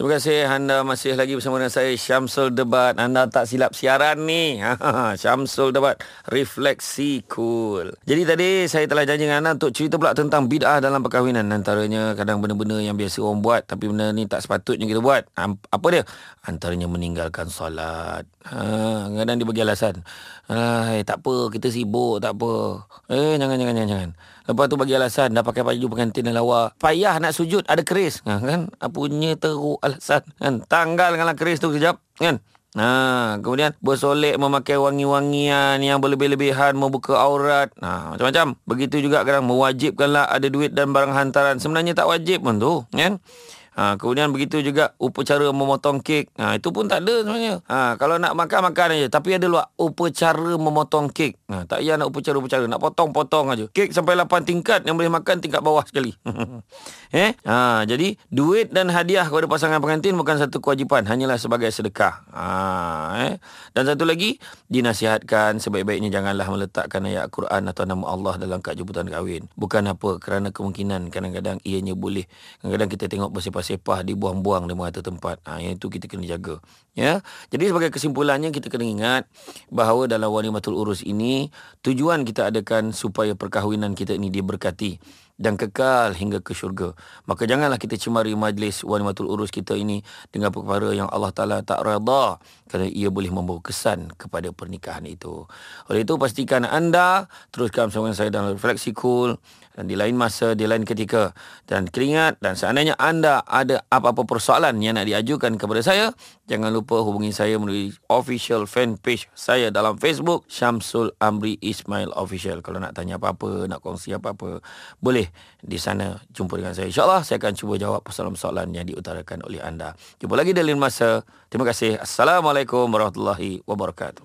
Terima kasih anda masih lagi bersama dengan saya Syamsul Debat. Anda tak silap siaran ni. Syamsul Debat refleksi cool. Jadi tadi saya telah janji dengan anda untuk cerita pula tentang bid'ah dalam perkahwinan. Antaranya kadang benda-benda yang biasa orang buat tapi benda ni tak sepatutnya kita buat. Apa dia? Antaranya meninggalkan solat. Ha, kadang dia bagi alasan. Tak apa, kita sibuk, tak apa. Eh, jangan, jangan, jangan, jangan. Lepas tu bagi alasan dah pakai baju pengantin dan lawa. Payah nak sujud ada keris. Ha, kan? Apunya teruk alasan. Kan? Tanggalkanlah keris tu kejap. Kan? Ha, kemudian bersolek memakai wangi-wangian yang berlebih-lebihan membuka aurat. Ha, macam-macam. Begitu juga kadang mewajibkanlah ada duit dan barang hantaran. Sebenarnya tak wajib pun tu. Kan? Ha, kemudian begitu juga upacara memotong kek. Ha, itu pun tak ada sebenarnya. Ha, kalau nak makan, makan aja. Tapi ada luar upacara memotong kek. Ha, tak payah nak upacara-upacara. Nak potong-potong aja. Kek sampai 8 tingkat yang boleh makan tingkat bawah sekali. eh? Ha, jadi, duit dan hadiah kepada pasangan pengantin bukan satu kewajipan. Hanyalah sebagai sedekah. Ha, eh? Dan satu lagi, dinasihatkan sebaik-baiknya janganlah meletakkan ayat Quran atau nama Allah dalam kad jemputan kahwin. Bukan apa, kerana kemungkinan kadang-kadang ianya boleh. Kadang-kadang kita tengok bersifat sepah-sepah dibuang-buang di merata tempat. Ha, yang itu kita kena jaga. Ya. Jadi sebagai kesimpulannya kita kena ingat bahawa dalam wanimatul urus ini tujuan kita adakan supaya perkahwinan kita ini diberkati dan kekal hingga ke syurga. Maka janganlah kita cemari majlis wanimatul urus kita ini dengan perkara yang Allah Taala tak redha kerana ia boleh membawa kesan kepada pernikahan itu. Oleh itu pastikan anda teruskan bersama saya dalam refleksi cool di lain masa, di lain ketika. Dan keringat dan seandainya anda ada apa-apa persoalan yang nak diajukan kepada saya, jangan lupa hubungi saya melalui official fan page saya dalam Facebook Syamsul Amri Ismail Official. Kalau nak tanya apa-apa, nak kongsi apa-apa, boleh di sana jumpa dengan saya. InsyaAllah saya akan cuba jawab persoalan-persoalan yang diutarakan oleh anda. Jumpa lagi dalam masa. Terima kasih. Assalamualaikum warahmatullahi wabarakatuh.